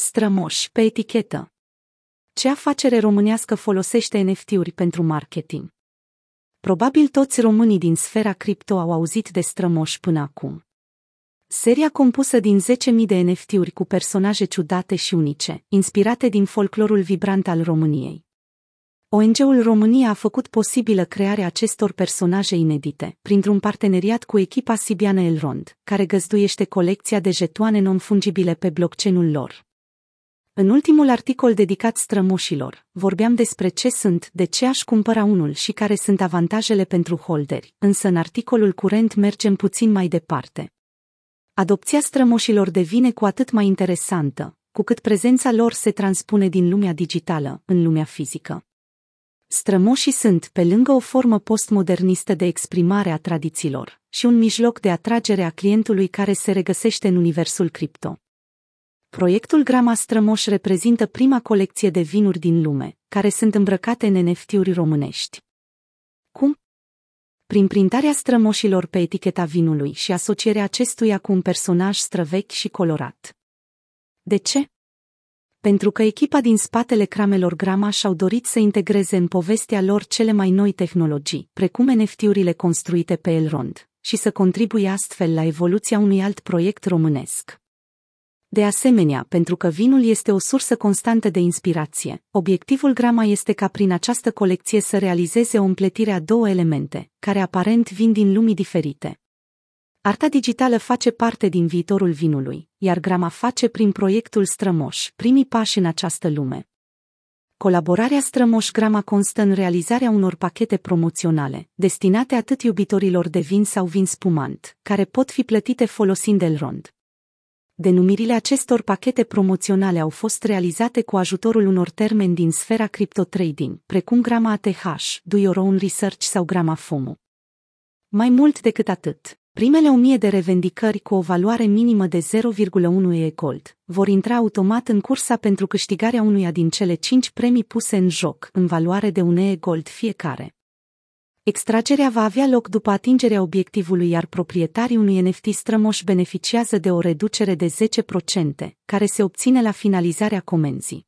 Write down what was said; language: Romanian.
Strămoși, pe etichetă. Ce afacere românească folosește NFT-uri pentru marketing? Probabil toți românii din sfera cripto au auzit de strămoși până acum. Seria compusă din 10.000 de NFT-uri cu personaje ciudate și unice, inspirate din folclorul vibrant al României. ONG-ul România a făcut posibilă crearea acestor personaje inedite, printr-un parteneriat cu echipa sibiană Elrond, care găzduiește colecția de jetoane non-fungibile pe blockchain-ul lor. În ultimul articol dedicat strămoșilor, vorbeam despre ce sunt, de ce aș cumpăra unul și care sunt avantajele pentru holderi, însă în articolul curent mergem puțin mai departe. Adopția strămoșilor devine cu atât mai interesantă, cu cât prezența lor se transpune din lumea digitală în lumea fizică. Strămoșii sunt, pe lângă o formă postmodernistă de exprimare a tradițiilor, și un mijloc de atragere a clientului care se regăsește în universul cripto. Proiectul Grama Strămoș reprezintă prima colecție de vinuri din lume, care sunt îmbrăcate în NFT-uri românești. Cum? Prin printarea strămoșilor pe eticheta vinului și asocierea acestuia cu un personaj străvechi și colorat. De ce? Pentru că echipa din spatele cramelor Grama și-au dorit să integreze în povestea lor cele mai noi tehnologii, precum NFT-urile construite pe Elrond, și să contribuie astfel la evoluția unui alt proiect românesc. De asemenea, pentru că vinul este o sursă constantă de inspirație, obiectivul Grama este ca prin această colecție să realizeze o împletire a două elemente, care aparent vin din lumii diferite. Arta digitală face parte din viitorul vinului, iar Grama face prin proiectul Strămoș primii pași în această lume. Colaborarea Strămoș Grama constă în realizarea unor pachete promoționale, destinate atât iubitorilor de vin sau vin spumant, care pot fi plătite folosind Elrond. Denumirile acestor pachete promoționale au fost realizate cu ajutorul unor termeni din sfera crypto-trading, precum grama ATH, Do Your Own Research sau grama FOMO. Mai mult decât atât, primele 1000 de revendicări cu o valoare minimă de 0,1 e gold vor intra automat în cursa pentru câștigarea unuia din cele 5 premii puse în joc, în valoare de un e gold fiecare. Extragerea va avea loc după atingerea obiectivului, iar proprietarii unui NFT strămoș beneficiază de o reducere de 10%, care se obține la finalizarea comenzii.